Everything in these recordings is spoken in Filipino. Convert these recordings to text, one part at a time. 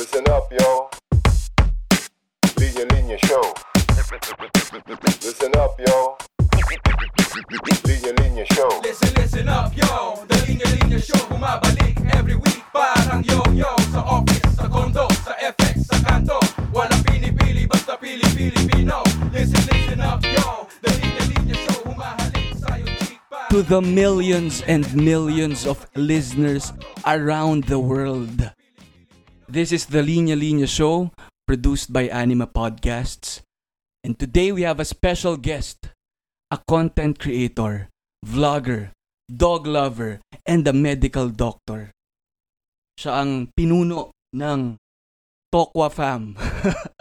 Listen up, yo. Linya Linya Show. Listen up, yo. Linya Linya Show. Listen, listen up, yo The Linya Linya Show Bumabalik every week Parang yo-yo Sa office, sa condo, sa FX, sa kanto Walang pinipili, basta pili-Pilipino Listen, listen up, yo The Linya Linya Show Humahalik sa'yo to the millions and millions of listeners around the world. This is the Linya Linya Show, produced by Anima Podcasts. And today we have a special guest, a content creator, vlogger, dog lover, and a medical doctor. Siya ang pinuno ng Tokwa Fam.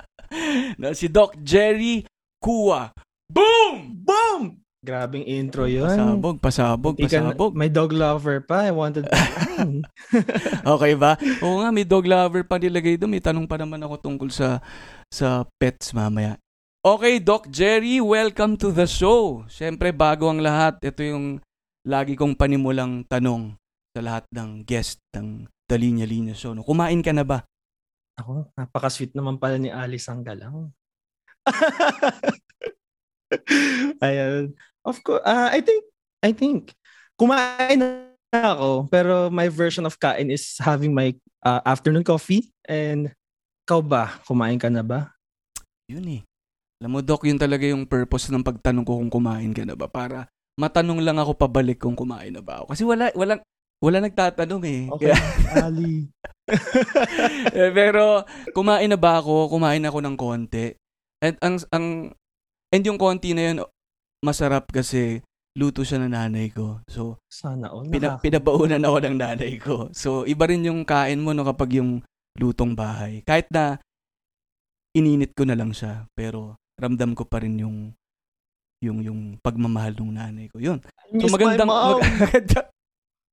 na si Doc Jerry Kua. Boom! Boom! Grabing intro yun. Pasabog, pasabog, Hindi ka pasabog. May dog lover pa. I wanted to. Okay ba? Oo nga, may dog lover pa nilagay doon. May tanong pa naman ako tungkol sa sa pets mamaya. Okay, Doc Jerry, welcome to the show. Siyempre, bago ang lahat, ito yung lagi kong panimulang tanong sa lahat ng guest ng The Linya Linya Show. No? Kumain ka na ba? Ako, napaka-sweet naman pala ni Alice ang galang. Ayan. Of course, ah, I think, I think, kumain na ako, pero my version of kain is having my ah, afternoon coffee. And, ikaw ba? Kumain ka na ba? Yun eh. Alam mo, Doc, yun talaga yung purpose ng pagtanong ko kung kumain ka na ba. Para matanong lang ako pabalik kung kumain na ba ako. Kasi wala, walang, wala nagtatanong eh. Okay, Kaya- Ali. Eh, pero kumain na ba ako? Kumain ako ng konti. At ang ang and yung konti na yun masarap kasi luto siya ng nanay ko. So, Sana all. pina, pinabaunan ako ng nanay ko. So, iba rin yung kain mo no kapag yung lutong bahay. Kahit na ininit ko na lang siya, pero ramdam ko pa rin yung yung yung pagmamahal ng nanay ko. Yun. So magandang maganda.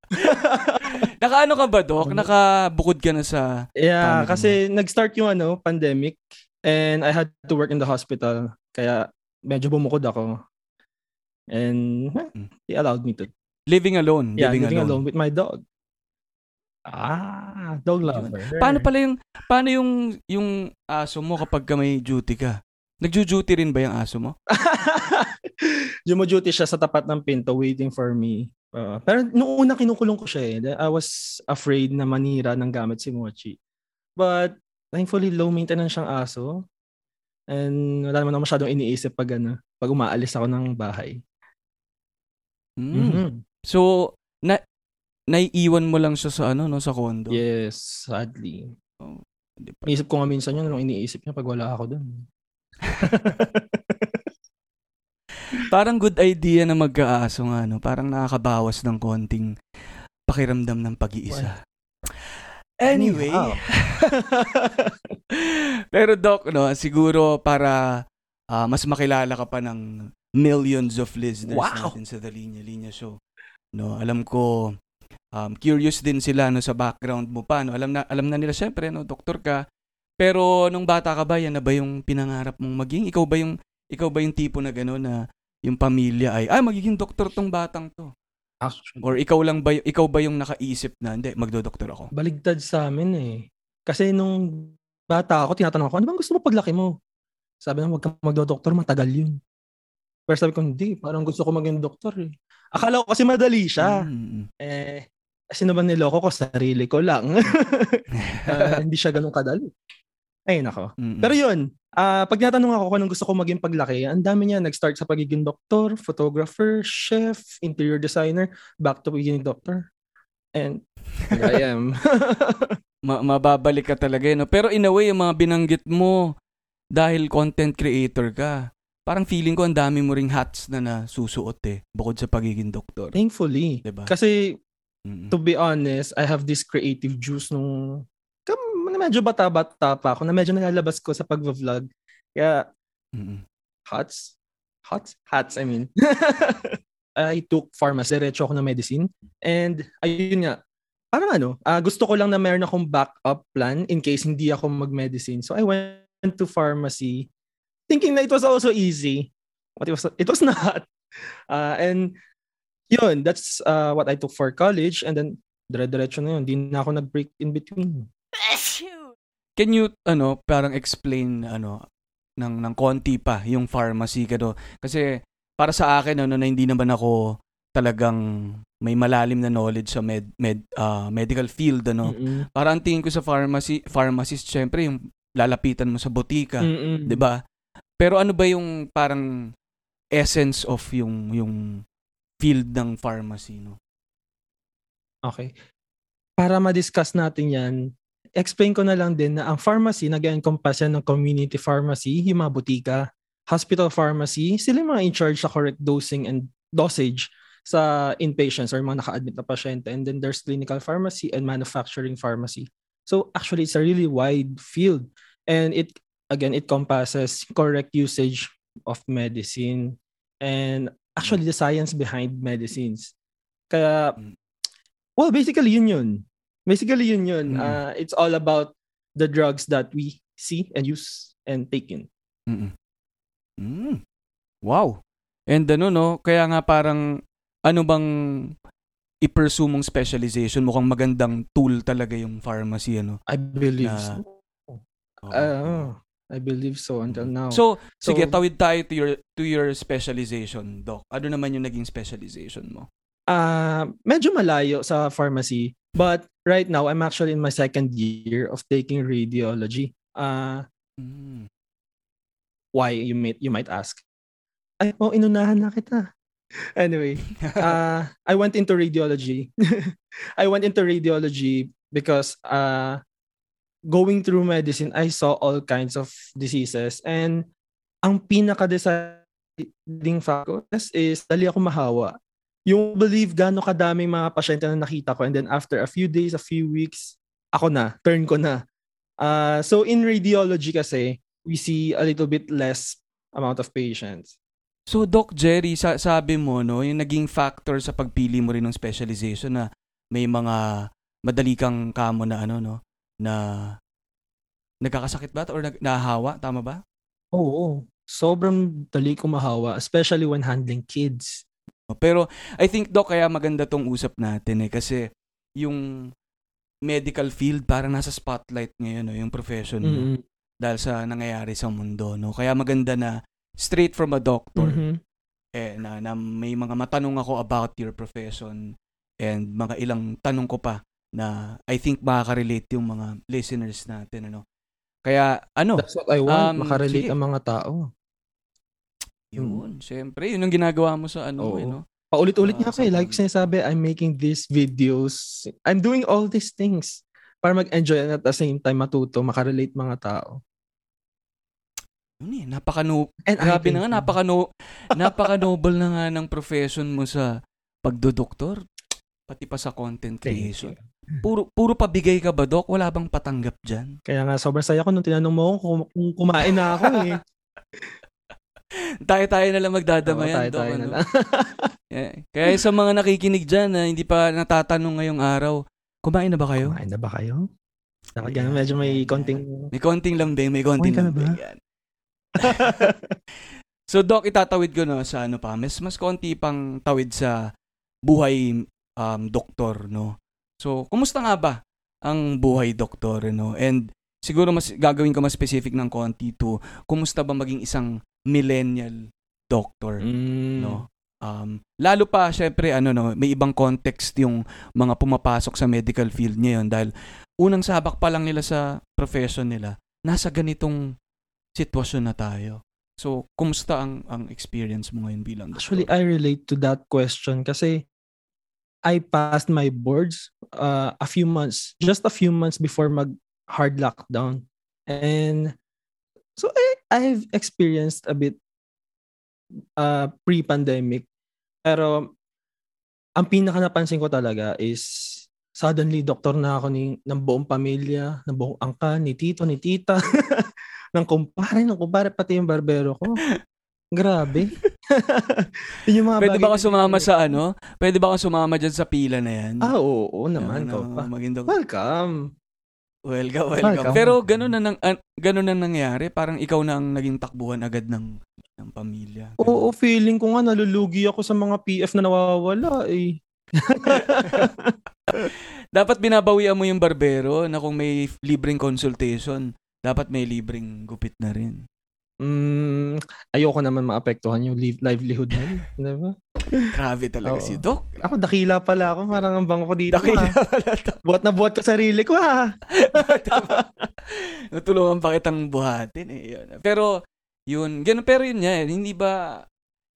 Nakaano ka ba, Doc? Nakabukod ka na sa Yeah, kasi nag-start yung ano, pandemic and I had to work in the hospital. Kaya medyo bumukod ako. And eh, Mm. they allowed me to. living alone. Yeah, living, living alone. alone with my dog. Ah, dog lover. Paano pala yung paano yung yung aso mo kapag ka may duty ka? Nagju-duty rin ba yung aso mo? Jumo-duty siya sa tapat ng pinto waiting for me. Uh, pero noong una kinukulong ko siya eh. I was afraid na manira ng gamit si Mochi. But thankfully low maintenance siyang aso. And wala naman ako masyadong iniisip pag ano, pag umaalis ako ng bahay. Mm. Mhm. So na naiiwan mo lang siya sa ano no sa condo. Yes, sadly. Di ba? Iniisip ko nga minsan yun, anong iniisip niya pag wala ako dun. Parang good idea na magkaaso nga no. Parang nakakabawas ng konting pakiramdam ng pag-iisa. Anyway, Anyhow. pero Doc, no, siguro para ah, mas makilala ka pa ng millions of listeners Wow! natin sa The Linya Linya Show. No, alam ko um, curious din sila no sa background mo pa, no. Alam na alam na nila syempre no, doktor ka. Pero nung bata ka ba, yan na ba yung pinangarap mong maging? Ikaw ba yung ikaw ba yung tipo na gano'n na yung pamilya ay ay magiging doktor tong batang to? Actually, Or ikaw lang ba ikaw ba yung nakaisip na hindi magdo-doktor ako? baligtad sa amin eh. Kasi nung bata ako, tinatanong ako, ano bang gusto mo paglaki mo? Sabi na, huwag kang magdo-doktor, matagal yun. Pero sabi ko, hindi, parang gusto ko maging doktor eh. Akala ko kasi madali siya. Mm. Eh, sino ba niloko ko? Sarili ko lang. Ah, hindi siya ganun kadali. Ay, nako. Mm. Pero yun, ah pag tinatanong ako kung anong gusto ko maging paglaki, ang dami niya. Nag-start sa pagiging doktor, photographer, chef, interior designer, back to pagiging doctor. And here I am. Ma- mababalik ka talaga eh, no? Pero in a way, yung mga binanggit mo, dahil content creator ka, parang feeling ko ang dami mo ring hats na nasusuot eh, bukod sa pagiging doktor. Thankfully. Diba? Kasi, Mm. to be honest, I have this creative juice nung na medyo bata-bata pa ako, na medyo nalalabas ko sa pag-vlog. Kaya. Hats? Hats? Hats, I mean. I took pharmacy, diretso ako ng medicine. And ayun nga, parang ano, ah, gusto ko lang na meron akong backup plan in case hindi ako mag-medicine. So I went to pharmacy thinking na it was also easy. But it was, it was not. Ah, and yun, that's uh, what I took for college. And then, dire-diretso na yun. Di na ako nag-break in between. can you ano parang explain ano ng ng konti pa yung pharmacy kado kasi para sa akin ano na hindi naman ako talagang may malalim na knowledge sa med, med ah, medical field ano. Mm-mm. Para ang tingin ko sa pharmacy pharmacist syempre yung lalapitan mo sa botika. 'di ba? Pero ano ba yung parang essence of yung yung field ng pharmacy no? Okay. Para ma-discuss natin yan, explain ko na lang din na ang pharmacy, nag-encompass yan ng community pharmacy, yung mga butika, hospital pharmacy, sila yung mga in charge sa correct dosing and dosage sa inpatients or mga naka-admit na pasyente. And then there's clinical pharmacy and manufacturing pharmacy. So actually, it's a really wide field. And it, again, it compasses correct usage of medicine and actually the science behind medicines. Kaya, Mm. well, basically yun yun. Basically yun yun. Mm. Uh, it's all about the drugs that we see and use and take in. Mm. Mm. Wow. And ano no, kaya nga parang ano bang i-pursue mong specialization, mukhang magandang tool talaga yung pharmacy ano. I believe Na- so. Oo. Uh, I believe so until now. So, sige, So- tawid tayo to your to your specialization, doc. Ano naman yung naging specialization mo? uh, medyo malayo sa pharmacy. But right now, I'm actually in my second year of taking radiology. Uh, Mm. why, you might, you might ask. Ay, oh, inunahan na kita. Anyway, uh, I went into radiology. I went into radiology because uh, going through medicine, I saw all kinds of diseases. And ang pinaka-deciding factor is dali ako mahawa. Yung believe gano'ng kadaming mga pasyente na nakita ko and then after a few days, a few weeks, ako na, turn ko na. Uh, so in radiology kasi, we see a little bit less amount of patients. So, Doc Jerry, sa- sabi mo, no, yung naging factor sa pagpili mo rin ng specialization na may mga madali kang kamo na ano, no, na nagkakasakit ba or nag- nahahawa, tama ba? Oo. Sobrang dali ko mahawa, especially when handling kids. Pero I think Doc kaya maganda tong usap natin eh kasi yung medical field parang nasa spotlight ngayon no, yung profession mo Mm-mm. dahil sa nangyayari sa mundo no. Kaya maganda na straight from a doctor Mhm. eh na, na may mga matanong ako about your profession and mga ilang tanong ko pa na I think makaka-relate yung mga listeners natin ano. Kaya ano, That's what I want, Um, makarelate sige. ang mga tao. yun, syempre, yun ang ginagawa mo sa ano, Oo. eh, no? Paulit-ulit Ah, nga ako eh. sa Like sinasabi, I'm making these videos. I'm doing all these things para mag-enjoy and at the same time matuto, makarelate mga tao. Yun eh, napaka-no, And Grabe na nga, napaka-no, napaka-noble na nga ng profession mo sa pagdodoktor, pati pa sa content Thank creation. Puro, puro pabigay ka ba, Dok? Wala bang patanggap dyan? Kaya nga, sobrang saya ko nung tinanong mo kung, kung kumain na ako eh. Tayo-tayo na lang Oo, magdadamayan, Dok. tayo-tayo na ano? lang. Eh, Kaya sa mga nakikinig dyan na hindi pa natatanong ngayong araw, kumain na ba kayo? Kumain na ba kayo? Nakagano, Ayan, medyo may konting... May konting lambing, may konting Kumain ka na ba? lambing. Yan. so, Doc, itatawid ko no sa ano pa, mas, mas konti pang tawid sa buhay um, doktor, no? So, kumusta nga ba ang buhay doktor, no? And siguro mas gagawin ko mas specific ng konti to, kumusta ba maging isang millennial doctor, Mm. no? Um, lalo pa, syempre, ano, no, may ibang context yung mga pumapasok sa medical field ngayon dahil unang sabak pa lang nila sa profession nila, nasa ganitong sitwasyon na tayo. So, kumusta ang ang experience mo ngayon bilang doktor? Actually, I relate to that question kasi I passed my boards uh, a few months, just a few months before mag hard lockdown. And so I, I've experienced a bit uh, pre-pandemic. Pero ang pinaka napansin ko talaga is suddenly doktor na ako ni, ng buong pamilya, ng buong angka, ni tito, ni tita, ng kumpare, ng kumpare, pati yung barbero ko. Grabe. Yun yung mga Pwede ba na kang sumama sa ano? Pwede ba kang sumama dyan sa pila na yan? Ah, oo, oo naman. Ano, maging dok- Welcome. Welcome, welcome. Welcome. Pero ganun na nang an- ganun na nangyari, parang ikaw na ang naging takbuhan agad ng ng pamilya. Ganun. Oo, feeling ko nga nalulugi ako sa mga PF na nawawala eh. dapat binabawian mo yung barbero na kung may libreng consultation, dapat may libreng gupit na rin. Mm, ayoko naman maapektuhan yung liv- livelihood mo. Di ba? Grabe talaga Oo. si Doc. Ako, dakila pala ako. Parang ang bango ko dito. Dakila ha. pala to. Buhat na buhat ko sarili ko ha. Natulungan pa kitang buhatin eh. Yun. Pero, yun, ganun, pero yun nga, eh, hindi ba,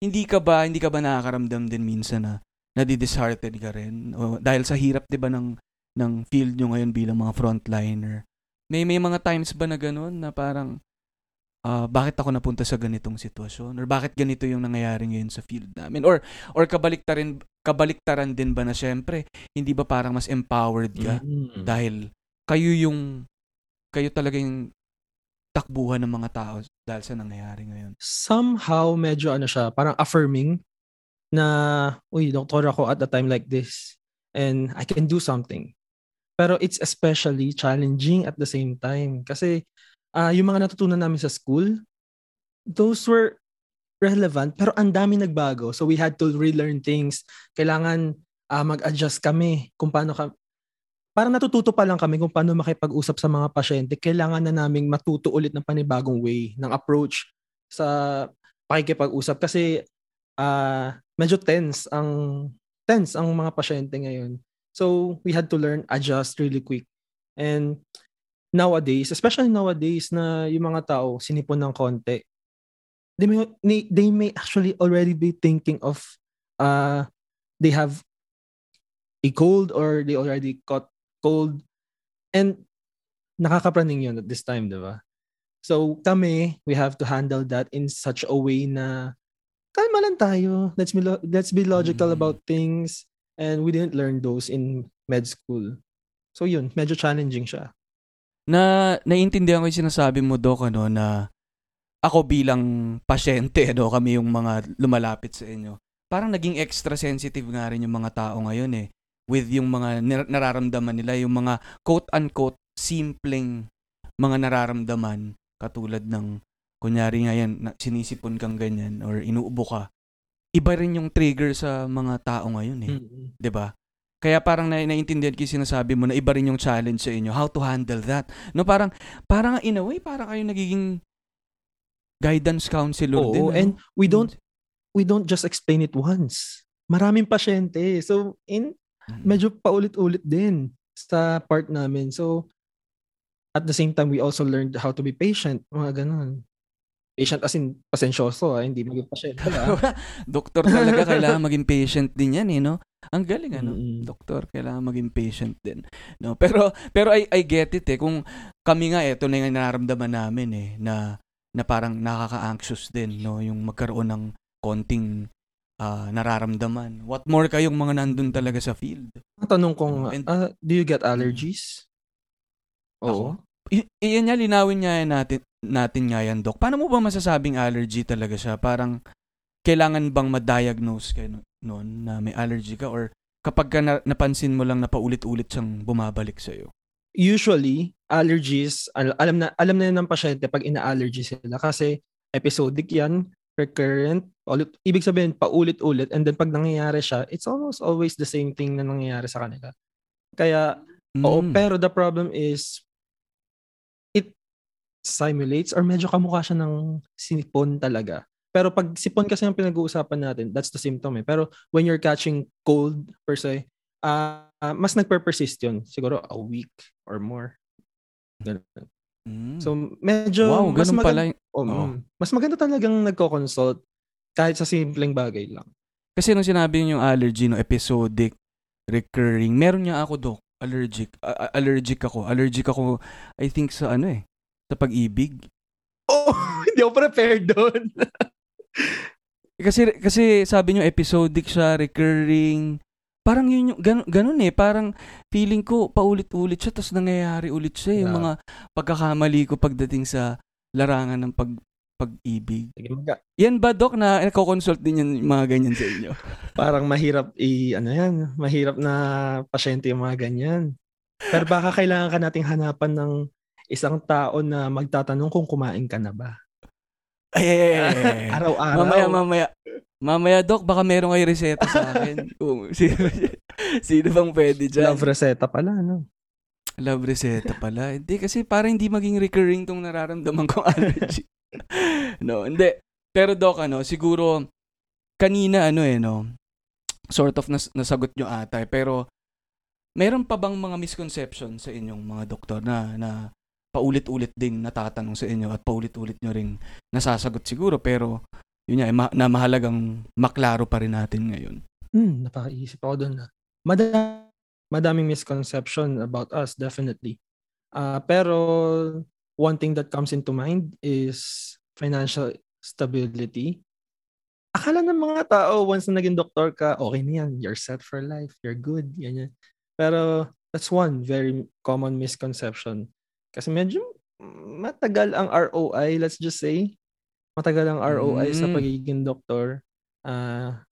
hindi ka ba, hindi ka ba nakakaramdam din minsan na nadi-disheartened ka rin? O, dahil sa hirap, di ba, ng, ng field nyo ngayon bilang mga frontliner. May, may mga times ba na ganun na parang, ah, bakit ako napunta sa ganitong sitwasyon? Or bakit ganito yung nangyayari ngayon sa field namin? Or, or kabaliktarin, kabaliktaran din ba na syempre, hindi ba parang mas empowered ka? Mm. dahil kayo yung kayo talaga yung takbuhan ng mga tao dahil sa nangyayari ngayon. Somehow, medyo ano siya, parang affirming na, uy, doktor ako at a time like this and I can do something. Pero it's especially challenging at the same time. Kasi ah, yung mga natutunan namin sa school, those were relevant pero ang dami nagbago. So we had to relearn things. Kailangan ah, mag-adjust kami kung paano ka parang natututo pa lang kami kung paano makipag-usap sa mga pasyente. Kailangan na naming matuto ulit ng panibagong way ng approach sa pakikipag-usap kasi ah medyo tense ang tense ang mga pasyente ngayon. So we had to learn adjust really quick. And nowadays, especially nowadays na yung mga tao sinipon ng konti, they may, they may actually already be thinking of uh, they have a cold or they already caught cold. And nakakapraning yun at this time, di ba? So kami, we have to handle that in such a way na kalma lang tayo. Let's be, lo- let's be logical Mm. about things. And we didn't learn those in med school. So yun, medyo challenging siya. Na naiintindihan ko yung sinasabi mo Doc ano na ako bilang pasyente ano kami yung mga lumalapit sa inyo. Parang naging extra sensitive nga rin yung mga tao ngayon eh with yung mga nar- nararamdaman nila yung mga quote unquote simpleng mga nararamdaman katulad ng kunyari nga yan na sinisipon kang ganyan or inuubo ka. Iba rin yung trigger sa mga tao ngayon eh. Mm. 'di ba? Kaya parang na naiintindihan ko sinasabi mo na iba rin yung challenge sa inyo. How to handle that. No, parang, parang in a way, parang kayo nagiging guidance counselor Oo, din. ano? and we don't we don't just explain it once. Maraming pasyente. So in Mm. medyo paulit-ulit din sa part namin. So at the same time we also learned how to be patient, mga ganun. Patient as in pasensyoso, ah, hindi maging pasyente. ah. Doktor talaga kailangan maging patient din yan eh, no? Ang galing ano. Mm-mm. Doktor, kailangan maging patient din. No, pero pero I I get it eh kung kami nga eto na yung nararamdaman namin eh na na parang nakaka-anxious din no yung magkaroon ng konting ah, nararamdaman. What more kayong mga nandun talaga sa field? Tanong ko nga, And- ah, do you get allergies? Oo. I- iyan nga, linawin nga yan natin, natin nga yan, Doc. Paano mo ba masasabing allergy talaga siya? Parang, kailangan bang ma-diagnose ka no- noon na may allergy ka? Or kapag ka na- napansin mo lang na paulit-ulit siyang bumabalik sa'yo? Usually, allergies, al- alam na alam na ng pasyente pag ina-allergy sila kasi episodic yan, recurrent, ulit, ibig sabihin paulit-ulit and then pag nangyayari siya, it's almost always the same thing na nangyayari sa kanila. Kaya Oo, Mm. pero the problem is it simulates or medyo kamukha siya ng sipon talaga. Pero pag sipon kasi ang pinag-uusapan natin, that's the symptom eh. Pero when you're catching cold per se, ah ah, mas nagper-persist yun. Siguro a week or more. Ganun. Mm. So medyo wow, mas maganda, pala. y- oh, Oo. mm. mas maganda talagang nagko-consult kahit sa simpleng bagay lang. Kasi nung sinabi niyo yung allergy, no, episodic, recurring, meron nga ako, Doc, allergic. A- allergic ako. Allergic ako, I think, sa ano eh, sa pag-ibig. Oh, hindi ako prepared doon. Kasi kasi sabi niyo episodic siya, recurring. Parang yun yung ganun, ganun eh, parang feeling ko paulit-ulit siya tapos nangyayari ulit siya yung Yeah. mga pagkakamali ko pagdating sa larangan ng pag pag-ibig. Yan ba doc na nagko-consult din yan yung mga ganyan sa inyo? parang mahirap i ano yan, mahirap na pasyente yung mga ganyan. Pero baka kailangan ka nating hanapan ng isang tao na magtatanong kung kumain ka na ba. Ay. Araw-araw. mamaya mamaya. Mamaya, Doc, baka meron kayo reseta sa akin. Kung sino, sino bang pwede dyan? Love reseta pala, no? Love reseta pala. Hindi, kasi para hindi maging recurring tong nararamdaman kong allergy. no, hindi. Pero Doc, ano, siguro, kanina, ano eh, no, sort of nas- nasagot nyo ata, eh, pero, meron pa bang mga misconception sa inyong mga doktor na, na paulit-ulit din natatanong sa inyo at paulit-ulit nyo ring nasasagot siguro, pero, yun nga, eh, ma- na mahalagang maklaro pa rin natin ngayon. Hmm, napakaisip ako doon na. Madami, madaming misconception about us, definitely. Ah, pero one thing that comes into mind is financial stability. Akala ng mga tao, once na naging doktor ka, okay na yan. You're set for life. You're good. Ganyan. Pero that's one very common misconception. Kasi medyo matagal ang ROI, let's just say. Matagal ang ROI sa Mm. pagiging doktor. Ah,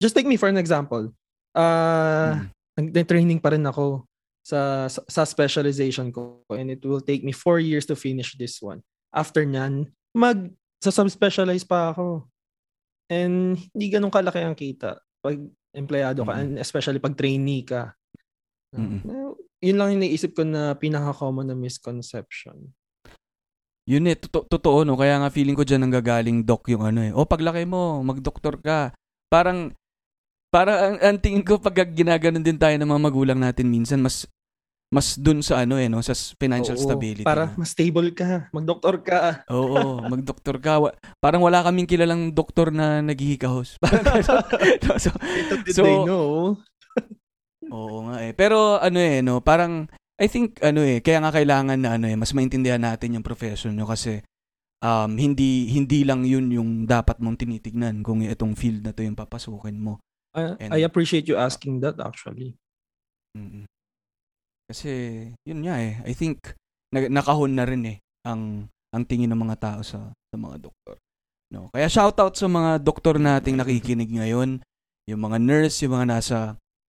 just take me for an example. Ah, Mm. nag-training pa rin ako sa, sa specialization ko and it will take me four years to finish this one. After nyan, mag sa subspecialize pa ako. And hindi ganun kalaki ang kita pag empleyado ka Mm. and especially pag trainee ka. Mm-mm. Yun lang yung naisip ko na pinaka-common na misconception. Yun eh, totoo, totoo no. Kaya nga feeling ko dyan nanggagaling doc yung ano eh. O paglaki mo, magdoktor ka. Parang, parang ang, ang tingin ko pag ginaganon din tayo ng mga magulang natin minsan, mas mas dun sa ano eh, no, sa financial Oo, stability. Para na. mas stable ka, magdoktor ka. Oo, magdoktor ka. Wa- Parang wala kaming kilalang doktor na naghihikahos. Parang so, So- know. Oo nga eh. Pero ano eh, no, parang I think ano eh, kaya nga kailangan na ano eh, mas maintindihan natin yung profession nyo kasi um, hindi hindi lang yun yung dapat mong tinitignan kung itong field na to yung papasukin mo. I, And- I appreciate you asking that actually. Mm-mm. Kasi yun nga eh, I think na- nakahon na rin eh ang ang tingin ng mga tao sa sa mga doktor. No. Kaya shoutout sa mga doktor nating nakikinig ngayon, yung mga nurse, yung mga nasa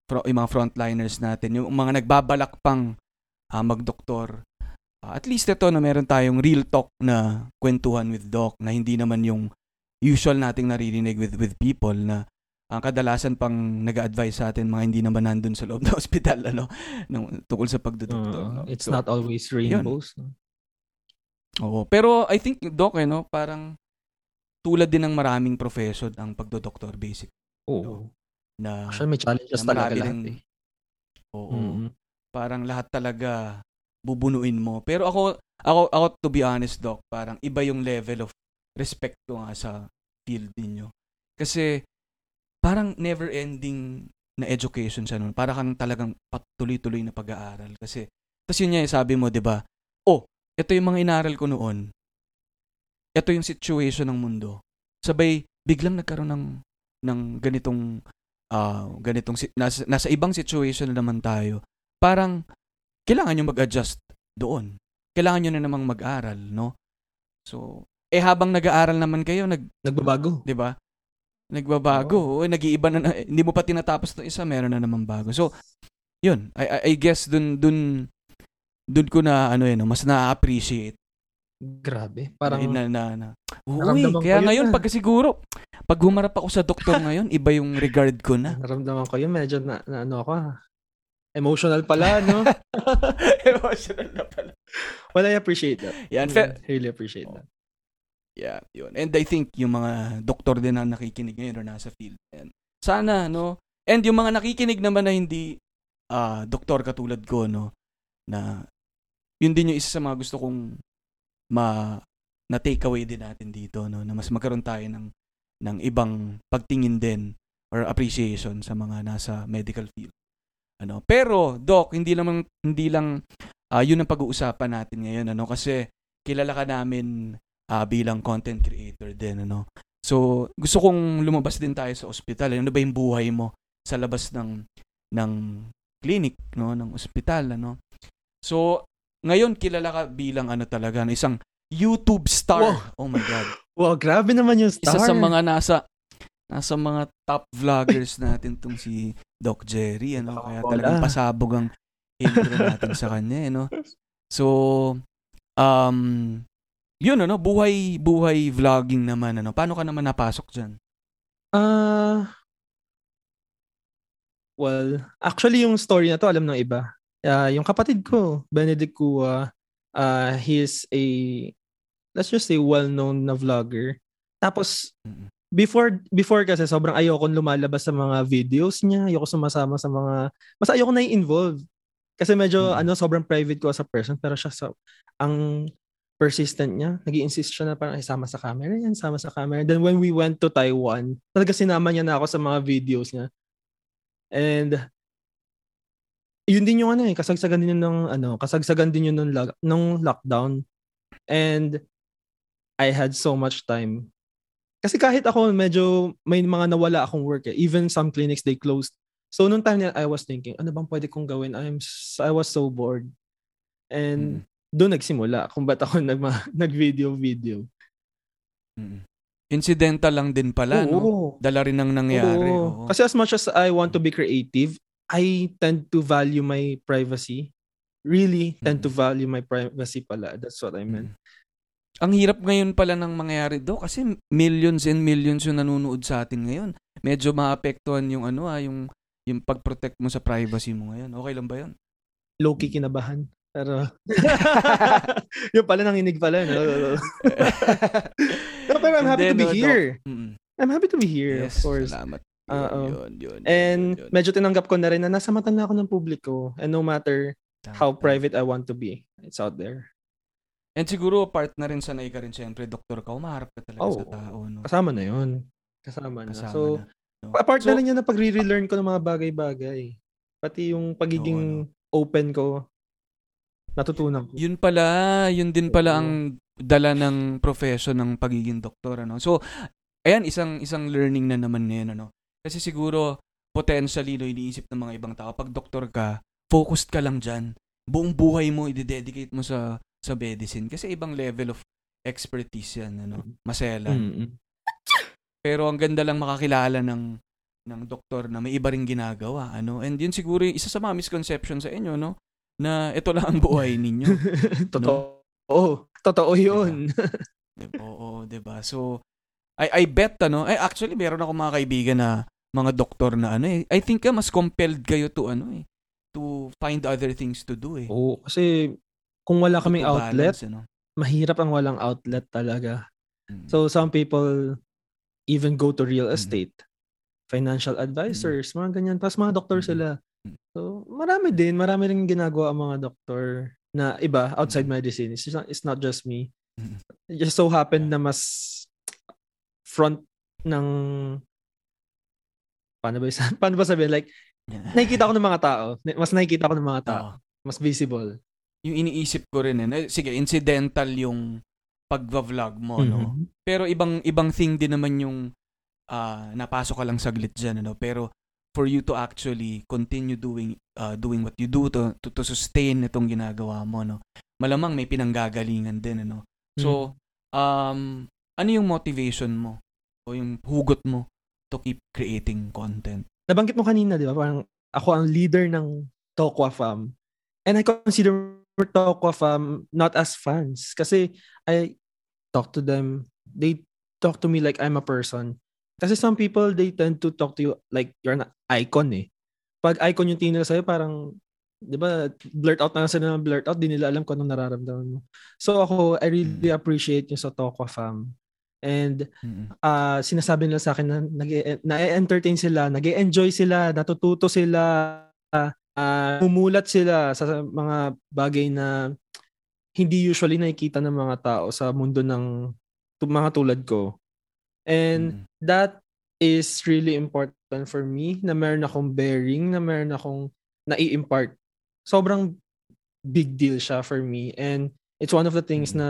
fro- yung mga frontliners natin, yung mga nagbabalak pang ah, magdoktor. Ah, at least ito na meron tayong real talk na kwentuhan with doc na hindi naman yung usual nating naririnig with with people na ang kadalasan pang nag-advise sa atin mga hindi naman nandun sa loob ng ospital ano ng tungkol sa pagdodoktor. Uh, no? it's So, not always rainbows. no? Oo. Pero I think, Doc, eh, no, parang tulad din ng maraming profession ang pagdodoktor basic Oo. Na, Actually, may challenges na talaga lahat eh. Oo. Mm. Parang lahat talaga bubunuin mo. Pero ako, ako, ako to be honest, Doc, parang iba yung level of respect ko nga sa field ninyo. Kasi parang never ending na education siya nun. Para kang talagang patuloy-tuloy na pag-aaral. Kasi, tapos yun yung sabi mo, di ba? Oh, ito yung mga inaral ko noon. Ito yung situation ng mundo. Sabay, biglang nagkaroon ng, ng ganitong, ah, ganitong, si- nasa, nasa ibang situation na naman tayo. Parang, kailangan nyo mag-adjust doon. Kailangan nyo na namang mag-aral, no? So, eh habang nag-aaral naman kayo, nag, Nagbabago. 'di ba? Nagbabago, oh. nag-iiba na, na- hindi mo pa tinatapos ng isa, meron na naman bago. So, 'yun. I I, I guess dun dun dun ko na ano yun, no, mas na-appreciate Grabe. Parang na na, na. Uy, kaya ngayon na. pag siguro pag humarap ako sa doktor ngayon, iba yung regard ko na. naramdaman ko yun. Medyo na, na ano ako ah. Emotional pala, no? Emotional na pala. well, I appreciate that. Yan, I fe- really appreciate that. Yeah, yun. And I think yung mga doktor din na nakikinig ngayon or nasa field. Yan. Sana, no? And yung mga nakikinig naman na hindi ah doktor katulad ko, no? Na yun din yung isa sa mga gusto kong ma na take away din natin dito, no? Na mas magkaroon tayo ng ng ibang pagtingin din or appreciation sa mga nasa medical field. Ano? Pero, doc, hindi lang hindi lang ah, yun ang pag-uusapan natin ngayon, ano? Kasi kilala ka namin ah, bilang content creator din ano. So, gusto kong lumabas din tayo sa ospital. Ano ba yung buhay mo sa labas ng ng clinic, no, ng ospital, ano. So, ngayon kilala ka bilang ano talaga, no, isang YouTube star. Wow. Oh my god. Wow, grabe naman yung star. Isa sa mga nasa nasa mga top vloggers natin tong si Doc Jerry, ano. Kaya talagang pasabog ang intro natin sa kanya, eh, no. So, um, yun ano, buhay buhay vlogging naman ano. Paano ka naman napasok diyan? Ah, well, actually yung story na to alam ng iba. Ah, yung kapatid ko, Benedict Kua, ah, he is a, let's just say, well-known na vlogger. Tapos, before before kasi sobrang ayoko lumalabas sa mga videos niya, ayoko sumasama sa mga, mas ayoko na involve Kasi medyo, Mm. ano, sobrang private ko as a person, pero siya, sa, ang persistent niya, nag insist siya na parang, ay, sama sa camera yan, sama sa camera. Then when we went to Taiwan, talaga sinama niya na ako sa mga videos niya. And, yun din yung ano eh, kasagsagan din yun ng, ano, kasagsagan din yun nung, lock- nung lockdown. And, I had so much time. Kasi kahit ako, medyo, may mga nawala akong work eh. Even some clinics, they closed. So, nung time na I was thinking, ano bang pwede kong gawin? I'm, I was so bored. And, Mm. doon nagsimula kung ba't ako nag, nag-video-video. Mm. Incidental lang din pala, no? Oo. Dala rin ang nangyari. Oo. oo. Kasi as much as I want to be creative, I tend to value my privacy. Really tend to Mm. value my privacy pala. That's what I meant. Mm. Ang hirap ngayon pala ng mangyayari do kasi millions and millions yung nanonood sa atin ngayon. Medyo maapektuhan yung ano ah, yung yung pag-protect mo sa privacy mo ngayon. Okay lang ba 'yun? Low-key kinabahan. Pero, yung pala nanginig pala. No? no, pero I'm happy to Hindi, be no, here. Mm. I'm happy to be here, Yes, of course. salamat. Oo. Yun, yun, yun, And yun, yun. medyo tinanggap ko na rin na nasa mata na ako ng publiko. And no matter how private I want to be, it's out there. And siguro part na rin sanay ka rin siyempre, doktor ka, umaharap ka talaga Oo. sa tao, no? Kasama na yun. Kasama na. Kasama so, na, no? apart So, na rin yan na pag-relearn ko ng mga bagay-bagay. Pati yung pagiging open ko, natutunan ko. Yun pala, yun din pala ang dala ng profession ng pagiging doktor, ano? So, ayan, isang isang learning na naman ngayon, ano? Kasi siguro, potentially, no, iniisip ng mga ibang tao, pag doktor ka, focused ka lang dyan. Buong buhay mo, i-dedicate mo sa sa medicine. Kasi ibang level of expertise yan, ano? Maselan. Mm-mm. Pero ang ganda lang makakilala ng ng doktor na may iba ring ginagawa, ano? And yun siguro yung isa sa mga misconception sa inyo, no? Na ito lang ang buhay ninyo. Totoo. Oo. Totoo yun. Diba? Oo, 'di ba? So I I bet ano, ay actually meron ako mga kaibigan na mga doktor na ano eh. I think ka mas compelled kayo to ano eh to find other things to do eh. Oo. Kasi kung wala kaming to outlet, balance, ano? mahirap ang walang outlet talaga. Mm. So some people even go to real Mhm. estate. Financial advisors, mga ganyan. Tapos mga doktor Mhm. sila. So marami din, marami rin ginagawa ang mga doktor na iba outside Mhm. medicine. It's not, it's not just me. It just so happened na mas front ng paano ba, paano ba sabihin? Like, nakikita ko ng mga tao. Mas nakikita ko ng mga tao. Oo. Mas visible. yung iniisip ko rin eh. Sige, incidental yung pagva-vlog mo, no? Mhm. Pero ibang ibang thing din naman yung ah, napasok ka lang saglit diyan ano pero for you to actually continue doing ah, doing what you do to, to to sustain itong ginagawa mo no. Malamang may pinanggagalingan din ano. So um ano yung motivation mo o yung hugot mo to keep creating content? nabanggit mo kanina, di ba? Parang ako ang leader ng Tokwa Fam. And I consider Tokwa Fam not as fans. Kasi I talk to them. They talk to me like I'm a person. Kasi some people, they tend to talk to you like you're an icon eh. Pag icon yung tingin nila sa'yo, parang, di ba, blurt out na lang sila ng blurt out, di nila alam kung anong nararamdaman mo. So ako, I really appreciate yung sa Tokwa Fam. And ah sinasabi nila sa akin na na-entertain sila, nag enjoy sila, natututo sila, ah mumulat sila sa mga bagay na hindi usually nakikita ng mga tao sa mundo ng mga tulad ko. And Mm-mm. that is really important for me na meron akong bearing, na meron akong nai-impart. Sobrang big deal siya for me. And it's one of the things Mm. na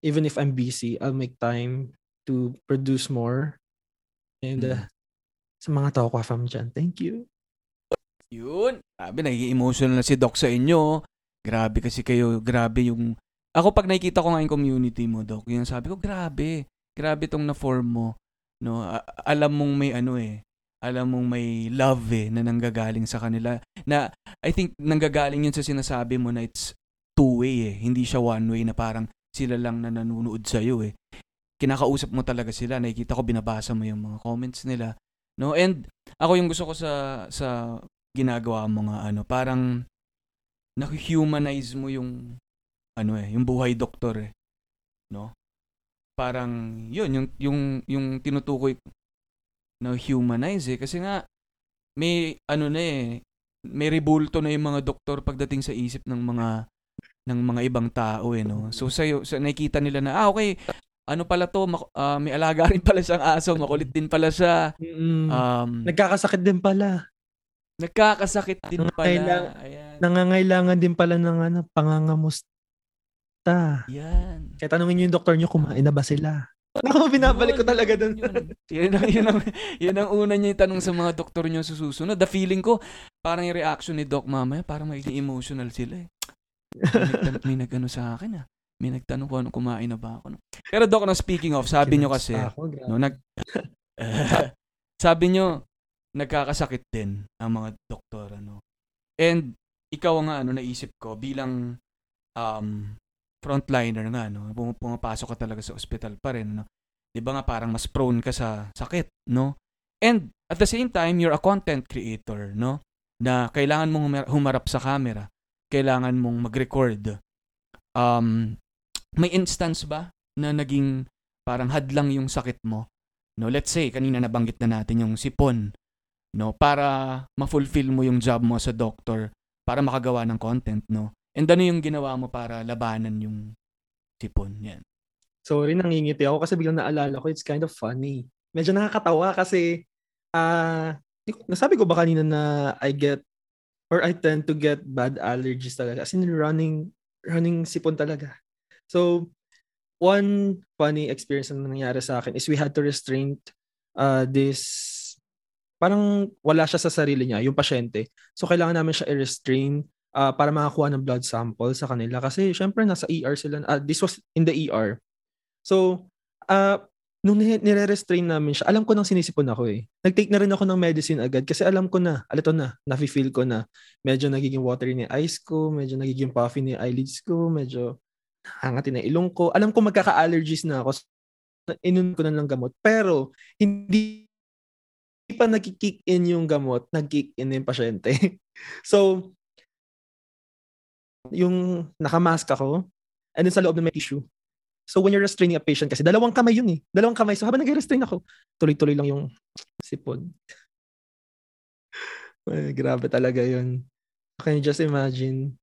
even if I'm busy, I'll make time to produce more. And uh, Mm. sa mga tao ko fam dyan, thank you. Yun. Grabe, nagiging emotional na si Doc sa inyo. Grabe kasi kayo, grabe yung... Ako pag nakikita ko nga yung community mo, Doc, yun sabi ko, grabe. Grabe tong na-form mo. No? A- alam mong may ano eh. Alam mong may love eh, na nanggagaling sa kanila. Na, I think, nanggagaling yun sa sinasabi mo na it's two-way eh. Hindi siya one-way na parang sila lang na nanonood sa'yo eh. Kinakausap mo talaga sila, nakikita ko binabasa mo yung mga comments nila, no? And ako yung gusto ko sa sa ginagawa mo nga ano, parang na-humanize mo yung ano eh, yung buhay doktor eh, no? Parang yun yung yung yung tinutukoy na humanize eh kasi nga may ano na eh may rebulto na yung mga doktor pagdating sa isip ng mga ng mga ibang tao eh no. So sa sa nakikita nila na ah okay, ano pala to, mak- ah, may alaga rin pala siyang aso, makulit din pala siya. Mm. Um, Nagkakasakit din pala. nagkakasakit din pala. Ayan. Nangangailangan din pala ng ano, pangangamusta. Yan. Kaya tanungin niyo yung doktor niyo, kumain na ba sila? Ako, binabalik ko talaga dun. Yun, ang, yun, ang, yun ang una niya itanong sa mga doktor niyo sa susunod. The feeling ko, parang yung reaction ni Doc mamaya, parang magiging emotional sila eh. May, may nag-ano sa akin ah. May nagtanong kung ano kumain na ba ako. No? Pero Doc, no, speaking of, sabi niyo kasi, Ako, no, nag, sabi niyo, nagkakasakit din ang mga doktor. Ano? And ikaw nga, ano, naisip ko, bilang um, frontliner nga, no? Pum- pumapasok ka talaga sa ospital pa rin, no? Di ba nga parang mas prone ka sa sakit, no? And at the same time, you're a content creator, no? Na kailangan mong humar- humarap sa camera. Kailangan mong mag-record. Um, may instance ba na naging parang hadlang yung sakit mo? No, let's say kanina nabanggit na natin yung sipon, no, para ma-fulfill mo yung job mo sa doctor para makagawa ng content, no. And ano yung ginawa mo para labanan yung sipon? Yan. Sorry, nangingiti ako kasi biglang naalala ko, it's kind of funny. Medyo nakakatawa kasi, ah, ko- nasabi ko ba kanina na I get, or I tend to get bad allergies talaga. As in running, running sipon talaga. So, one funny experience na nangyari sa akin is we had to restrain uh, this, parang wala siya sa sarili niya, yung pasyente. So, kailangan namin siya i-restrain ah, para makakuha ng blood sample sa kanila. Kasi, syempre, nasa ER sila. ah, this was in the ER. So, uh, nung ni- nire-restrain namin siya, alam ko nang sinisipon ako eh. Nag-take na rin ako ng medicine agad kasi alam ko na, alito na, nafe-feel ko na medyo nagiging watery ni eyes ko, medyo nagiging puffy ni eyelids ko, medyo hangati na ilong ko. Alam ko magkaka-allergies na ako. So, Inun ko na lang gamot. Pero, hindi pa nag-kick in yung gamot, nag-kick in yung pasyente. so, yung nakamask ako, and then sa loob na may tissue, So when you're restraining a patient kasi dalawang kamay yun eh. Dalawang kamay. So habang nag-restrain ako, tuloy-tuloy lang yung sipon. Ay, grabe talaga yun. Can you just imagine?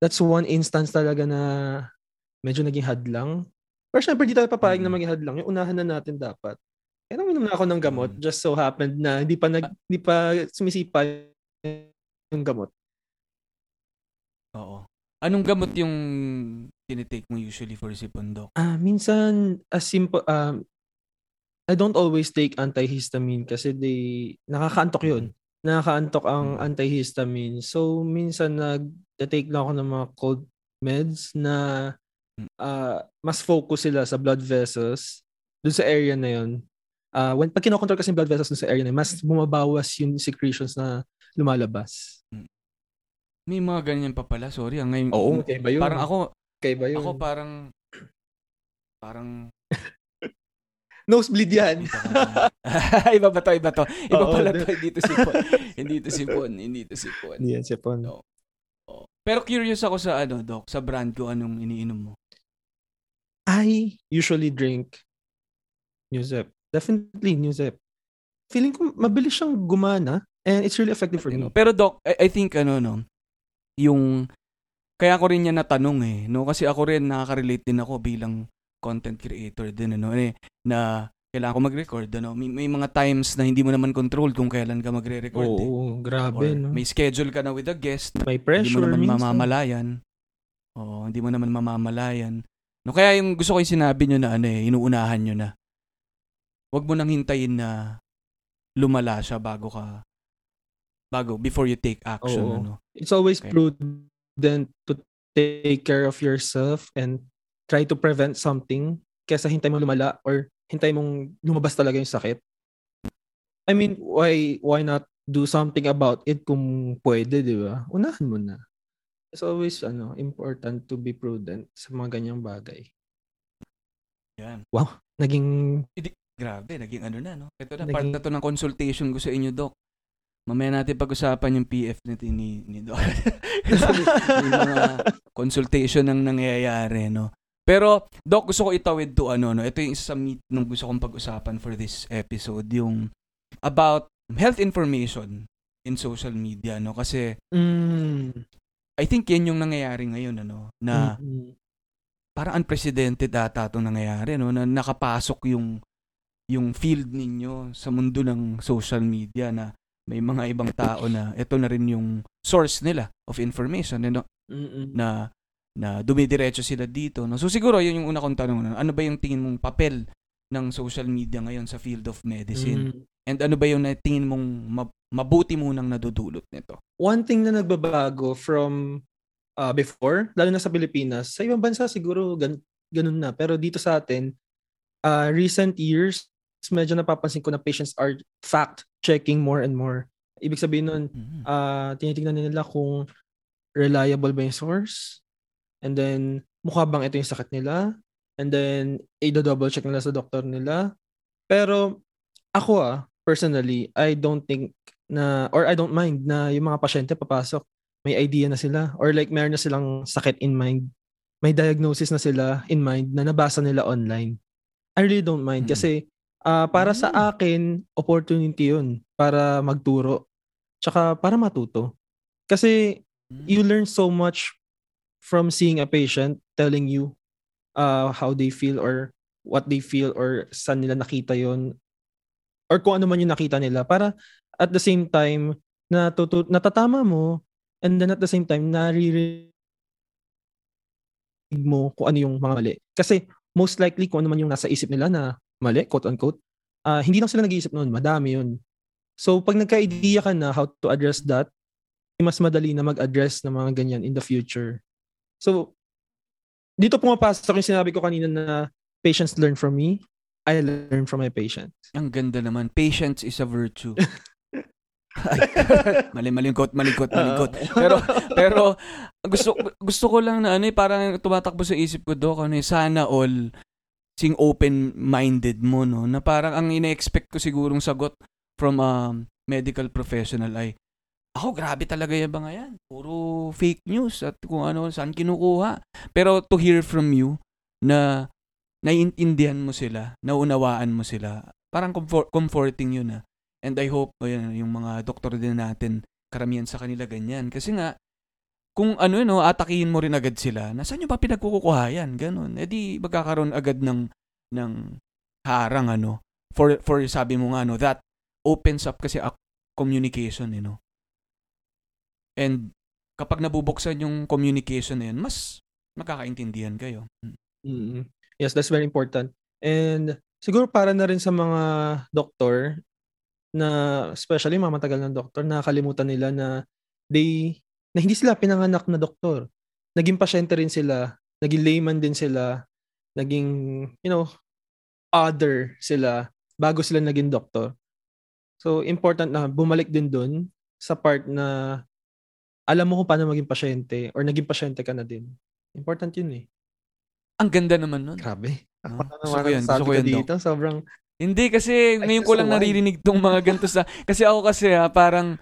That's one instance talaga na medyo naging hadlang. Pero syempre, di tayo papayag na Mm. maging hadlang. Yung unahan na natin dapat. Kaya nang minom na ako ng gamot, Mm. just so happened na hindi pa, nag, hindi pa sumisipa yung gamot. Oo. Anong gamot yung tinitake mo usually for sipon, Doc? Ah, minsan as simple um I don't always take antihistamine kasi they nakakaantok 'yun. Nakakaantok ang antihistamine. So minsan nag-take lang ako ng mga cold meds na ah, mas focus sila sa blood vessels dun sa area na 'yon. Ah, when pag kinokontrol kasi yung blood vessels dun sa area na yun, mas bumabawas yung secretions na lumalabas. May mga ganyan pa pala, sorry. Ang ngayon, Oo, okay ba yun? Parang ako, okay ba yun? ako parang, parang, Nosebleed yan. iba, ba to, iba to. Iba Oo, pala to, hindi to sipon. hindi to sipon, hindi to sipon. Yan, sipon. No. Pero curious ako sa ano, Doc, sa brand ko, anong iniinom mo? I usually drink Newzep. Definitely Newzep. Feeling ko mabilis siyang gumana and it's really effective for me. Pero Doc, I, I think ano no, yung kaya ko rin niya natanong eh, no? Kasi ako rin nakaka-relate din ako bilang content creator din ano eh na kailangan ko mag-record ano. May, may mga times na hindi mo naman control kung kailan ka magre-record. Oo, eh. Or grabe, no? May, may schedule ka na with a guest, hindi mo pressure naman minsan. mamamalayan. Oo, hindi mo naman mamamalayan. No, kaya yung gusto ko yung sinabi nyo na ano eh, inuunahan nyo na. Huwag mo nang hintayin na lumala siya bago ka bago before you take action Oo. ano. It's always Okay. prudent to take care of yourself and try to prevent something kesa hintay mo lumala or hintay mong lumabas talaga yung sakit. I mean, why why not do something about it kung pwede, di ba? Unahan mo na. It's always ano important to be prudent sa mga ganyang bagay. Yan. Naging Grabe, naging ano na, no? Ito na, Naging- part na to ng consultation ko sa inyo, Doc. Mamaya natin pag-usapan yung PF na ni, ni Doc. May mga consultation ang nangyayari, no? Pero, Doc, gusto ko itawid to ano, no? Ito yung isa sa meet nung gusto kong pag-usapan for this episode, yung about health information in social media, no? Kasi, mm, I think yan yung nangyayari ngayon, ano? Na, mm, parang unprecedented ata itong nangyayari, no? Na nakapasok yung yung field ninyo sa mundo ng social media na may mga ibang tao na ito na rin yung source nila of information you know, mm, mm. na na dumidiretso sila dito no so siguro yun yung una kong tanong no? ano ba yung tingin mong papel ng social media ngayon sa field of medicine Mm. and ano ba yung tingin mong ma- mabuti munang nadudulot nito One thing na nagbabago from uh, before, lalo na sa Pilipinas, sa ibang bansa siguro gan ganun na. Pero dito sa atin, uh, recent years, medyo napapansin ko na patients are fact-checking more and more. Ibig sabihin nun, Mhm. uh, tinitingnan nila kung reliable ba yung source. And then, mukha bang ito yung sakit nila. And then, i-double check nila sa doktor nila. Pero, ako ah, personally, I don't think na, or I don't mind na yung mga pasyente papasok, may idea na sila. Or like, meron na silang sakit in mind. May diagnosis na sila in mind na nabasa nila online. I really don't mind Mm. kasi ah, para sa Mm. akin, opportunity yun para magturo. Tsaka para matuto. Kasi you learn so much from seeing a patient telling you uh, how they feel or what they feel or saan nila nakita yon or kung ano man yung nakita nila para at the same time natutu- natatama mo and then at the same time naririnig mo kung ano yung mga mali. Kasi most likely kung ano man yung nasa isip nila na mali, quote unquote, ah, hindi lang sila nag-iisip noon, madami yun. So pag nagka-idea ka na how to address that, mas madali na mag-address ng mga ganyan in the future. So, dito pumapasok yung sinabi ko kanina na patients learn from me, I learn from my patients. Ang ganda naman. Patience is a virtue. Mali maling quote, maling quote, maling quote. Pero pero gusto gusto ko lang na ano eh, parang tumatakbo sa isip ko do ano eh, sana all sing open-minded mo no na parang ang ina-expect ko sigurong sagot from a medical professional ay ako grabe talaga yung mga yan. Puro fake news at kung ano saan kinukuha. Pero to hear from you na naiintindihan mo sila, naunawaan mo sila, parang comfort, comforting yun ah. And I hope ayun, yung mga doktor din natin, karamihan sa kanila ganyan. Kasi nga, kung ano no, atakihin mo rin agad sila, na saan nyo ba pinagkukuha yan? Ganon. E di magkakaroon agad ng, ng harang ano. For, for sabi mo nga no, that opens up kasi a communication, you know. And kapag nabubuksan yung communication na yan, mas magkakaintindihan kayo. Mm. Mm. Yes, that's very important. And siguro para na rin sa mga doktor na especially mga matagal ng doktor nakakalimutan nila na they na hindi sila pinanganak na doktor. Naging pasyente rin sila, naging layman din sila, naging you know other sila bago sila naging doktor. So important na bumalik din dun sa part na alam mo kung paano maging pasyente or naging pasyente ka na din. Important yun eh. Ang ganda naman nun. Grabe. No? Ako Gusto ko ang gusto ko Doc. dito. Sobrang, Hindi kasi ngayon ko lang why? naririnig tong mga ganito sa kasi ako kasi ha, parang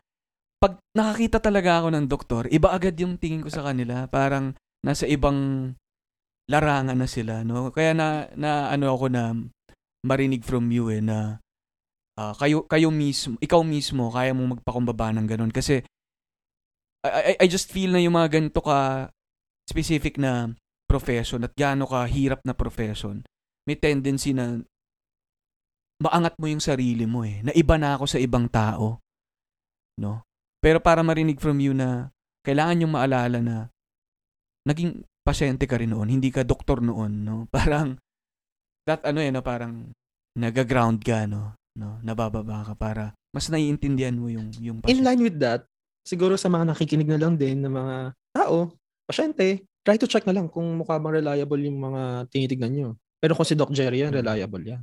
pag nakakita talaga ako ng doktor, iba agad yung tingin ko sa kanila, parang nasa ibang larangan na sila, no? Kaya na na ano ako na marinig from you eh na ah, kayo kayo mismo, ikaw mismo kaya mong magpakumbaba ng ganun kasi I, I, I just feel na yung mga ganito ka specific na profession at gaano ka hirap na profession, may tendency na maangat mo yung sarili mo eh. Na iba na ako sa ibang tao. No? Pero para marinig from you na kailangan yung maalala na naging pasyente ka rin noon, hindi ka doktor noon, no? Parang that ano eh, no? parang nagaground ka, no? no? Nabababa ka para mas naiintindihan mo yung yung in pasyente. line with that, siguro sa mga nakikinig na lang din ng mga tao, pasyente, try to check na lang kung mukha bang reliable yung mga tinitignan nyo. Pero kung si Doc Jerry yan, Mm. reliable yan.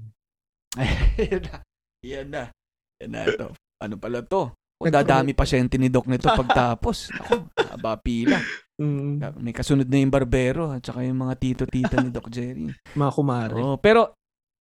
yan na. Yan na. Yan na ito. Ano pala to? Kung dadami pasyente ni Doc nito pagtapos. Ako, haba pila. Mm, May kasunod na yung barbero at saka yung mga tito-tita ni Doc Jerry. mga kumare. Oh, pero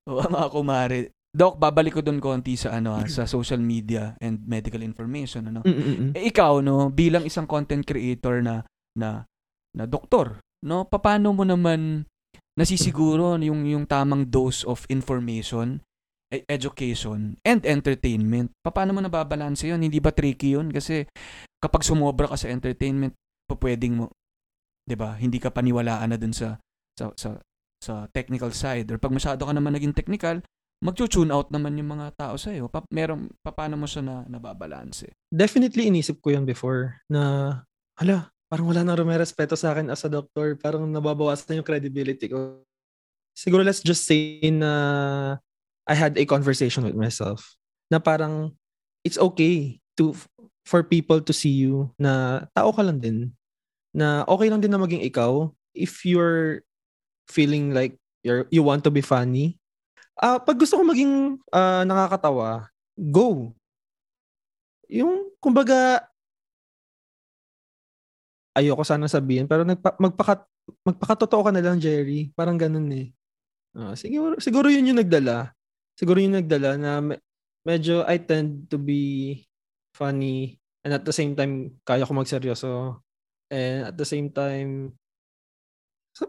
oh, mga kumare, Doc, babalik ko doon konti sa ano ah, sa social media and medical information ano. Mm, mm, mm. Eh, ikaw no, bilang isang content creator na na na doktor, no, paano mo naman nasisiguro yung yung tamang dose of information, e- education and entertainment? Paano mo nababalanse 'yon? Hindi ba tricky 'yon kasi kapag sumobra ka sa entertainment, pwedeng mo 'di ba? Hindi ka paniwalaan na dun sa sa sa sa technical side or pag masyado ka naman naging technical, magcho-tune out naman yung mga tao sa iyo. Pa, meron pa, paano mo siya na nababalanse? Definitely inisip ko yun before na, hala, parang wala nang rumerespeto sa akin as a doctor. Parang nababawasan na yung credibility ko. Siguro let's just say na I had a conversation with myself na parang it's okay to for people to see you na tao ka lang din. Na okay lang din na maging ikaw if you're feeling like you're, you want to be funny. Ah, pag gusto ko maging ah, nakakatawa, go. Yung, kumbaga, ayoko sana sabihin, pero nagpa, magpaka, magpakatotoo ka na lang, Jerry. Parang ganun eh. Ah, siguro, siguro yun yung nagdala. Siguro yun nagdala na me- medyo I tend to be funny and at the same time, kaya ko magseryoso. And at the same time,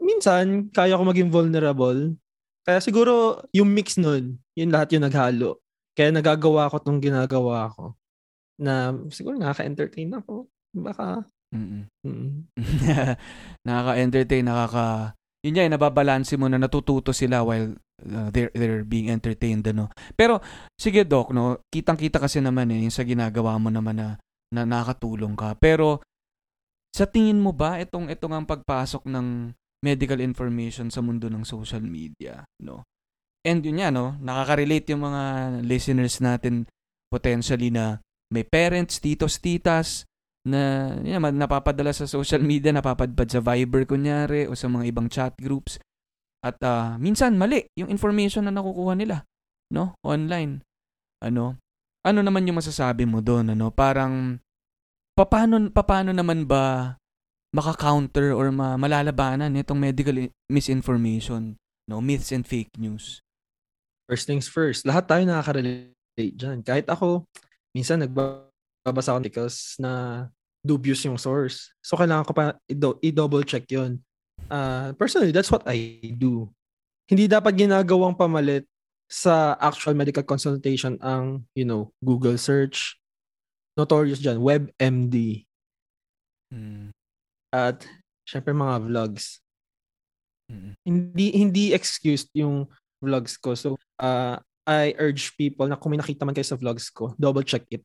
minsan, kaya ko maging vulnerable. Kaya siguro, yung mix nun, yun lahat yung naghalo. Kaya nagagawa ko tong ginagawa ko. Na siguro nakaka-entertain ako. Baka. Mm. Nakaka-entertain, nakaka yun yan, nababalanse mo na natututo sila while uh, they're, they're being entertained, ano. Pero, sige Doc, no, kitang-kita kasi naman eh, yung sa ginagawa mo naman na, na nakatulong ka. Pero, sa tingin mo ba, itong, itong ang pagpasok ng medical information sa mundo ng social media, no? And yun yan, no, nakaka-relate yung mga listeners natin potentially na may parents, titos, titas, na yun, napapadala sa social media, napapadpad sa Viber kunyari o sa mga ibang chat groups. At ah, minsan mali yung information na nakukuha nila, no? Online. Ano? Ano naman yung masasabi mo doon, ano? Parang paano paano naman ba maka-counter or ma- malalabanan itong medical i- misinformation, no? Myths and fake news. First things first, lahat tayo nakaka-relate dyan. Kahit ako, minsan nagbabasa ako articles na dubious yung source. So, kailangan ko pa i-do- i-double check yun. Uh, personally, that's what I do. Hindi dapat ginagawang pamalit sa actual medical consultation ang, you know, Google search. Notorious dyan, WebMD. Mm. At, syempre, mga vlogs. Mm. hindi hindi excused yung vlogs ko. So, uh, I urge people na kung may nakita man kayo sa vlogs ko, double check it.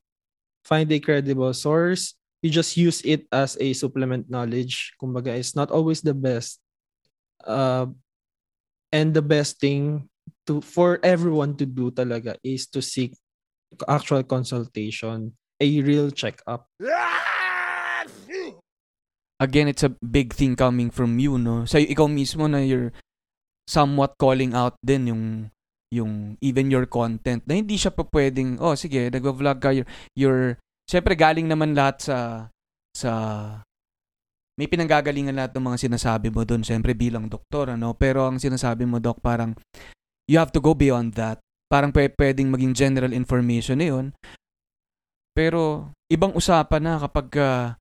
Find a credible source. You just use it as a supplement knowledge. Kumbaga, it's not always the best. Uh, and the best thing to for everyone to do talaga is to seek actual consultation, a real checkup. Again, it's a big thing coming from you, no? Sa ikaw mismo na you're somewhat calling out din yung yung even your content na hindi siya pa pwedeng oh sige nagvo-vlog ka you're, you're syempre galing naman lahat sa sa may pinanggagalingan lahat ng mga sinasabi mo doon syempre bilang doktor ano? Pero ang sinasabi mo doc parang you have to go beyond that. Parang pwe- pwedeng maging general information na yun. Pero ibang usapan na kapag ah,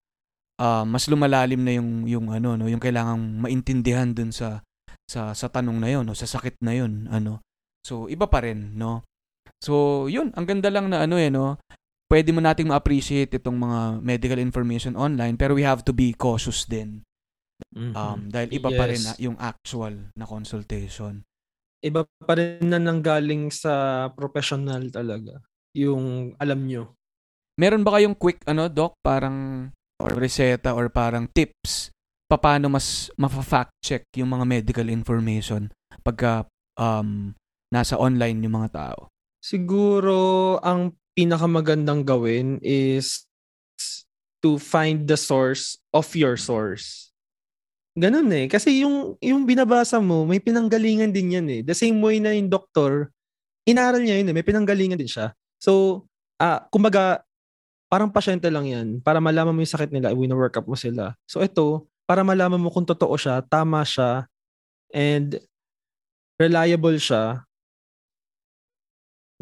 ah, mas lumalalim na yung yung ano no yung kailangang maintindihan dun sa sa sa tanong na yon no sa sakit na yon ano so iba pa rin no so yun ang ganda lang na ano eh no pwede mo nating ma-appreciate itong mga medical information online pero we have to be cautious din um dahil iba pa rin Yes. yung actual na consultation Iba pa rin na nanggaling sa professional talaga. Yung alam nyo. meron ba kayong quick ano doc parang or reseta or parang tips paano mas mafa-fact check yung mga medical information pagka um, nasa online yung mga tao Siguro ang pinakamagandang gawin is to find the source of your source. Ganun eh. Kasi yung, yung binabasa mo, may pinanggalingan din yan eh. The same way na yung doktor, inaral niya yun eh. May pinanggalingan din siya. So, ah kumbaga, parang pasyente lang yan. Para malaman mo yung sakit nila, wino-work up mo sila. So ito, para malaman mo kung totoo siya, tama siya, and reliable siya,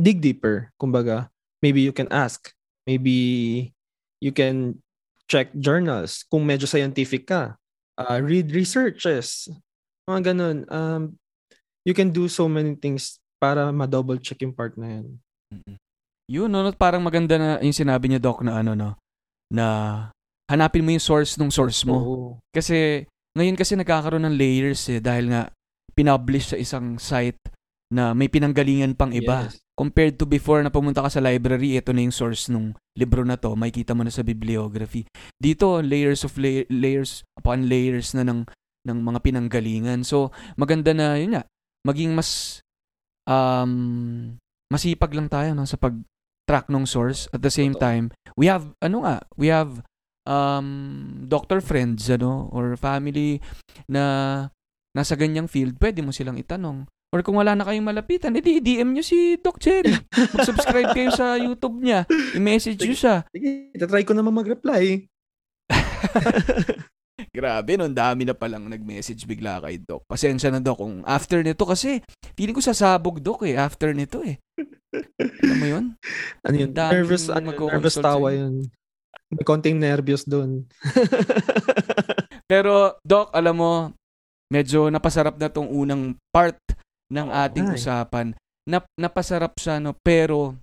dig deeper. Kumbaga, maybe you can ask. Maybe you can check journals kung medyo scientific ka. Uh, read researches. Mga ganun. Um, you can do so many things para ma-double check yung part na yan. Mm-mm. Yun, no, no, parang maganda na yung sinabi niya, Doc, na ano, no, na hanapin mo yung source ng source mo. Oo. Kasi, ngayon kasi nagkakaroon ng layers eh, dahil nga, pinublish sa isang site na may pinanggalingan pang iba. Yes. Compared to before na pumunta ka sa library, ito na yung source ng libro na to, makikita mo na sa bibliography. Dito, layers of lay- layers upon layers na ng, ng mga pinanggalingan. So, maganda na, yun nga, maging mas um, masipag lang tayo no, sa pag-track ng source. At the same Totoo. time, we have, ano nga, we have um, doctor friends, ano, or family na nasa ganyang field, pwede mo silang itanong. Or kung wala na kayong malapitan, edi i-DM nyo si Doc Cherry. Mag-subscribe kayo sa YouTube niya. I-message nyo siya. Sige, itatry ko naman mag-reply. Grabe, no, dami na palang nag-message bigla kay Doc. Pasensya na, Doc, kung after nito kasi, feeling ko sasabog, Doc, eh, after nito, eh. Alam mo yun? Ano yun? Nervous, ano, nervous tawa yun. May konting nervyos doon. Pero, Doc, alam mo, medyo napasarap na tong unang part ng ating Ay. usapan. Nap, napasarap siya, no? Pero,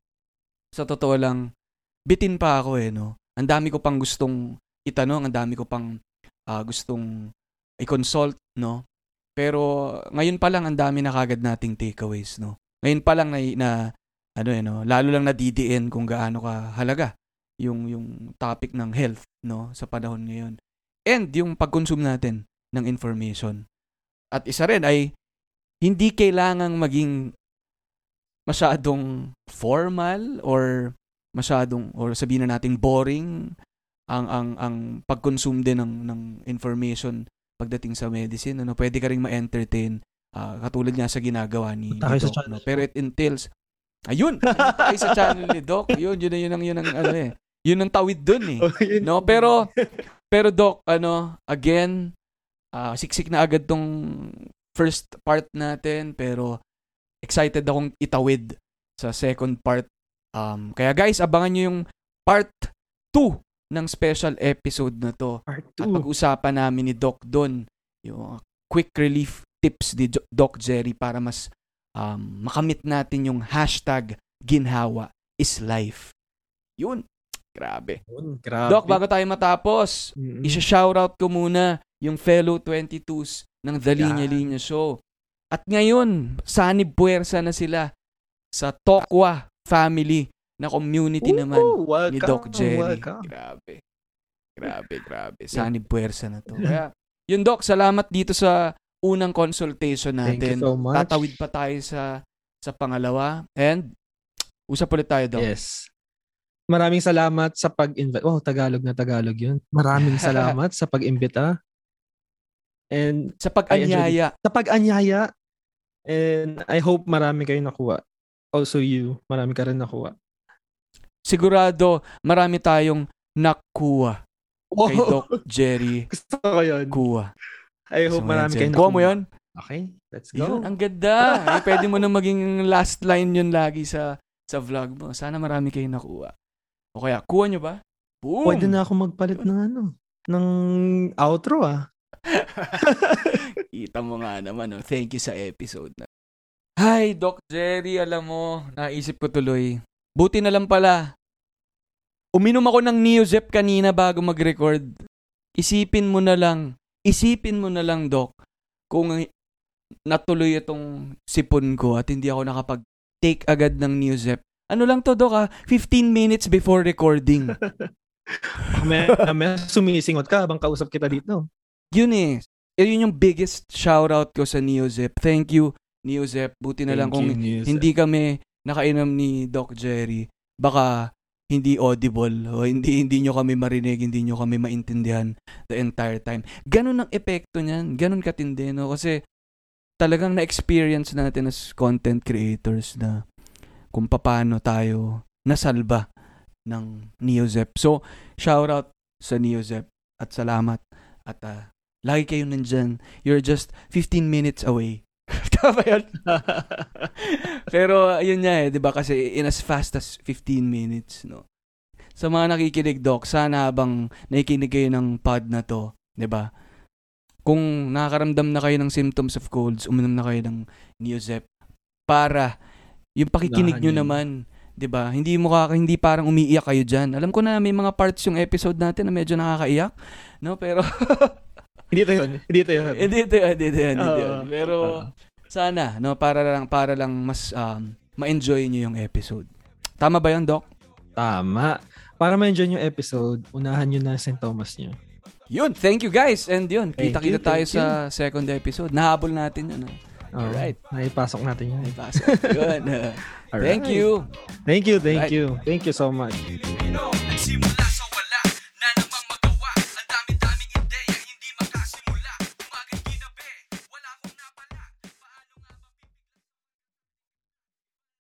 sa totoo lang, bitin pa ako, eh, no? Ang dami ko pang gustong itanong, ang dami ko pang ah, gustong i-consult, no? Pero, ngayon pa lang, ang dami na kagad nating takeaways, no? Ngayon pa lang na, na ano eh, no? Lalo lang nadidiin kung gaano ka halaga yung yung topic ng health no? Sa panahon ngayon. And yung pag-consume natin ng information. At isa rin ay hindi kailangang maging masyadong formal or masyadong or sabihin na nating boring ang ang ang pag-consume din ng ng information pagdating sa medicine. Ano pwede ka ring ma-entertain ah, katulad nga sa ginagawa ni, channel no? pero it entails ayun tayo sa channel ni Doc yun yun yun ang yun ang ano eh yun ang tawid dun eh Oh. No, pero pero doc, ano, again, ah, siksik na agad tong first part natin pero excited akong itawid sa second part. Um, kaya guys, abangan nyo yung part 2 ng special episode na to. Part At 2. pag-usapan namin ni Doc Don yung quick relief tips ni Doc Jerry para mas um, makamit natin yung hashtag ginhawa is life. Yun. Grabe. Grabe. Doc, bago tayo matapos, Mm-mm. isa-shoutout ko muna yung fellow 22s ng The Linya. Linya Show. At ngayon, sanib puwersa na sila sa Tokwa family na community naman Ooh, welcome, ni Doc Jerry. welcome. Grabe. Grabe, grabe. Sanib puwersa na to. Kaya, yun Doc, salamat dito sa unang consultation Thank natin. you so much. Tatawid pa tayo sa sa pangalawa. And, usap ulit tayo, Doc. Yes. Maraming salamat sa pag-invite. Oh, Tagalog na Tagalog yun. Maraming salamat sa pag-imbita. And Sa pag-anyaya. sa pag-anyaya. And I hope marami kayo nakuha. Also you, marami ka rin nakuha. Sigurado, marami tayong nakuha kay Oh, Doc Jerry gusto ko yun. Kuha. I hope So, marami kayo. Kuha mo yun? Okay, let's Yun, go. ang ganda. eh, pwede mo na maging last line yun lagi sa sa vlog mo. Sana marami kayong nakuha. O kaya, kuha nyo ba? Boom! Pwede na ako magpalit ng ano, ng outro ah. Kita mo nga naman, oh. thank you sa episode na. Hi, Doc Jerry, alam mo, naisip ko tuloy. Buti na lang pala. Uminom ako ng Neozep kanina bago mag-record. Isipin mo na lang, isipin mo na lang, Doc, kung natuloy itong sipon ko at hindi ako nakapag-take agad ng Neozep. Ano lang to, Doc, ah? 15 minutes before recording. May, may sumisingot ka habang kausap kita dito. yun eh. Eh, Yun yung biggest shoutout ko sa Neozep. Thank you, Neozep. Buti na lang kung hindi kami nakainom ni Doc Jerry, baka hindi audible o hindi hindi nyo kami marinig, hindi nyo kami maintindihan the entire time. Ganun ang epekto niyan. Ganun katindi, no? Kasi talagang na-experience natin as content creators na kung paano tayo nasalba ng Neozep. So, shout out sa Neozep at salamat. At ah, lagi kayo nandyan. You're just 15 minutes away. Tama yun? Pero yun nga eh, 'di ba? Kasi in as fast as 15 minutes, no. Sa mga nakikinig, Doc, sana habang nakikinig kayo ng pod na to, 'di ba? Kung nakakaramdam na kayo ng symptoms of colds, uminom na kayo ng Neozep para yung pakikinig nyo naman, 'di ba? Hindi mo ka hindi parang umiiyak kayo diyan. Alam ko na may mga parts yung episode natin na medyo nakakaiyak, no? Pero hindi to yun. Hindi to yun. hindi ito, yun, hindi ito, yun, hindi ito yun. Pero sana, no, para lang para lang mas um, ma-enjoy niyo yung episode. Tama ba 'yon, Doc? Tama. Para ma-enjoy yung episode, unahan nyo na St. Thomas nyo. Yun, thank you guys. And yun, kita-kita you, tayo thank sa second episode. Nahabol natin yun. ah. Alright. Naipasok natin yun. May pasok. yun. thank you. Thank you, thank Right. you. Thank you so much.